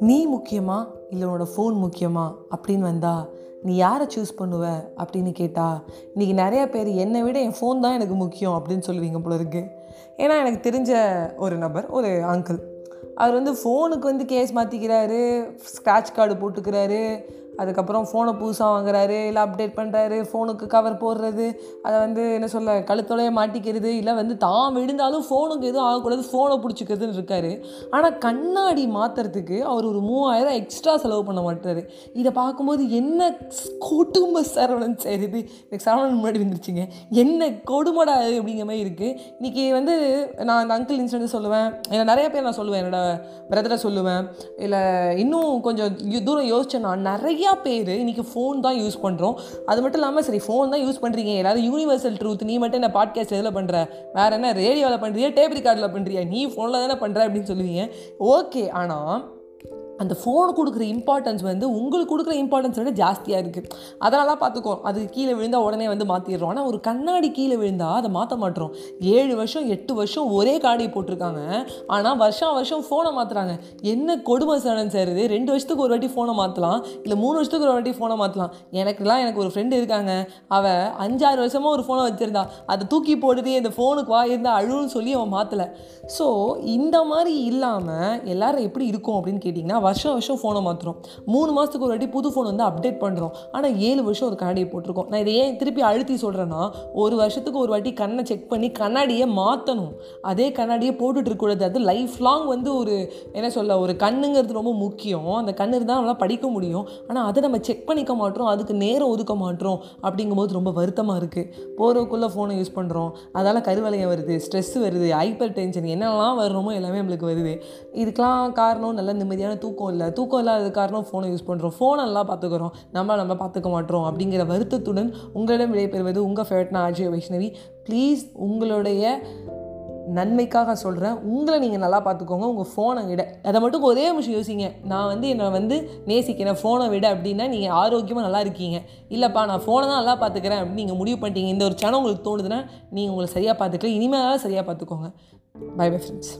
நீ முக்கியமா இல்லை உன்னோட ஃபோன் முக்கியமா அப்படின்னு வந்தா நீ யாரை சூஸ் பண்ணுவ அப்படின்னு கேட்டால் இன்றைக்கி நிறையா பேர் என்னை விட என் ஃபோன் தான் எனக்கு முக்கியம் அப்படின்னு சொல்லுவீங்க போல இருக்கு. ஏன்னா எனக்கு தெரிஞ்ச ஒரு நபர் ஒரு அங்கிள் அவர் வந்து ஃபோனுக்கு வந்து கேஸ் மாற்றிக்கிறாரு ஸ்க்ராட்ச் கார்டு போட்டுக்கிறாரு அதுக்கப்புறம் ஃபோனை புதுசாக வாங்குறாரு இல்லை அப்டேட் பண்ணுறாரு ஃபோனுக்கு கவர் போடுறது அதை வந்து என்ன சொல்ல கழுத்தோலைய மாட்டிக்கிறது இல்லை வந்து தான் விழுந்தாலும் ஃபோனுக்கு எதுவும் ஆகக்கூடாது ஃபோனை பிடிச்சிக்கிறதுன்னு இருக்காரு. ஆனால் கண்ணாடி மாற்றுறதுக்கு அவர் ஒரு மூவாயிரம் எக்ஸ்ட்ரா செலவு பண்ண மாட்டார் இதை பார்க்கும்போது என்ன குடும்ப சரவணன் செய்யுது எனக்கு சரவணன் முன்னாடி வந்துருச்சுங்க என்ன கொடுமடா அப்படிங்கிற மாதிரி இருக்குது இன்றைக்கி வந்து நான் அந்த அங்கிள் இன்சிடென்ட் சொல்லுவேன். ஏன்னா நிறைய பேர் நான் சொல்லுவேன் என்னோட பிரதரை சொல்லுவேன். இல்லை இன்னும் கொஞ்சம் தூரம் தூரம் யோசிச்சேன்னா நிறைய நிறையா பேர் இன்றைக்கி ஃபோன் தான் யூஸ் பண்ணுறோம் அது மட்டும் இல்லாமல் சரி ஃபோன் தான் யூஸ் பண்ணுறீங்க எல்லாரும் யூனிவர்சல் ட்ரூத் நீ மட்டும் என்ன பாட்காஸ்ட் எதில் பண்ணுற வேற என்ன ரேடியோவில் பண்ணுறியா டேப் ரெக்கார்டில் பண்ணுறியா நீ ஃபோனில் தானே பண்ணுற அப்படின்னு சொல்லுவீங்க. ஓகே ஆனால் அந்த ஃபோன் கொடுக்குற இம்பார்ட்டன்ஸ் வந்து உங்களுக்கு கொடுக்குற இம்பார்ட்டன்ஸ் விட ஜாஸ்தியாக இருக்குது அதனால பார்த்துக்கோ அது கீழே விழுந்தால் உடனே வந்து மாற்றிடுறோம் ஆனால் ஒரு கண்ணாடி கீழே விழுந்தால் அதை மாற்ற மாட்டோம். ஏழு வருஷம் எட்டு வருஷம் ஒரே காடி போட்டிருக்காங்க. ஆனால் வருஷம் வருஷம் ஃபோனை மாற்றுறாங்க என்ன கொடுமை சரணம் சேருது ரெண்டு வருஷத்துக்கு ஒரு வாட்டி ஃபோனை மாற்றலாம் இல்லை மூணு வருஷத்துக்கு ஒரு வாட்டி ஃபோனை மாற்றலாம் எனக்குலாம் எனக்கு ஒரு ஃப்ரெண்டு இருக்காங்க. அவள் அஞ்சாறு வருஷமாக ஒரு ஃபோனை வச்சுருந்தா. அதை தூக்கி போடுது இந்த ஃபோனுக்கு வா இருந்தால் அழுன்னு சொல்லி அவன் மாற்றலை ஸோ இந்த மாதிரி இல்லாமல் எல்லோரும் எப்படி இருக்கும் அப்படின்னு கேட்டிங்கன்னா வருஷம் வருஷம் ஃபோனை மாற்றுறோம் மூணு மாதத்துக்கு ஒரு வாட்டி புது ஃபோன் வந்து அப்டேட் பண்ணுறோம் ஆனால் ஏழு வருஷம் ஒரு கண்ணாடியை போட்டிருக்கோம். நான் இதை ஏன் திருப்பி அழுத்தி சொல்கிறேன்னா ஒரு வருஷத்துக்கு ஒரு வாட்டி கண்ணை செக் பண்ணி கண்ணாடியை மாற்றணும் அதே கண்ணாடியை போட்டுட்டு இருக்கக்கூடாது. அது லைஃப் லாங் வந்து ஒரு என்ன சொல்ல ஒரு கண்ணுங்கிறது ரொம்ப முக்கியம். அந்த கண்ணு இருந்தால் நம்மளால் படிக்க முடியும். ஆனால் அதை நம்ம செக் பண்ணிக்க மாட்டோம். அதுக்கு நேரம் ஒதுக்க மாட்டோம் அப்படிங்கும்போது ரொம்ப வருத்தமாக இருக்குது போகிறதுக்குள்ளே ஃபோனை யூஸ் பண்ணுறோம் அதால் கருவலையை வருது ஸ்ட்ரெஸ் வருது ஹைப்பர் டென்ஷன் என்னெல்லாம் வரணுமோ எல்லாமே நம்மளுக்கு வருது. இதுக்கெலாம் காரணம் நல்ல நிம்மதியான தூக்கம் தூக்கம் இல்லை. தூக்கம் இல்லாத காரணம் ஃபோனை யூஸ் பண்ணுறோம் ஃபோனை நல்லா பார்த்துக்கிறோம். நம்ம நம்ம பார்த்துக்க மாட்டோம் அப்படிங்கிற வருத்தத்துடன் உங்களிடம் விடைபெறுவது உங்கள் ஃபேவரட்னா ஆஜய வைஷ்ணவி. ப்ளீஸ் உங்களுடைய நன்மைக்காக சொல்கிறேன் உங்களை நீங்கள் நல்லா பார்த்துக்கோங்க. உங்கள் ஃபோனை விட. அதை மட்டும் ஒரே நிமிஷம் யோசிங்க. நான் வந்து என்னை வந்து நேசிக்கிறேன். ஃபோனை விட அப்படின்னா நீங்கள் ஆரோக்கியமாக நல்லா இருக்கீங்க. இல்லைப்பா நான் ஃபோனை தான் நல்லா பார்த்துக்கிறேன் அப்படின்னு நீங்கள் முடிவு பண்ணிட்டீங்க. இந்த ஒரு சேனல் உங்களுக்கு தோணுதுன்னா நீங்கள் உங்களை சரியாக பார்த்துக்கல. இனிமேல் சரியாக பார்த்துக்கோங்க. By bye friends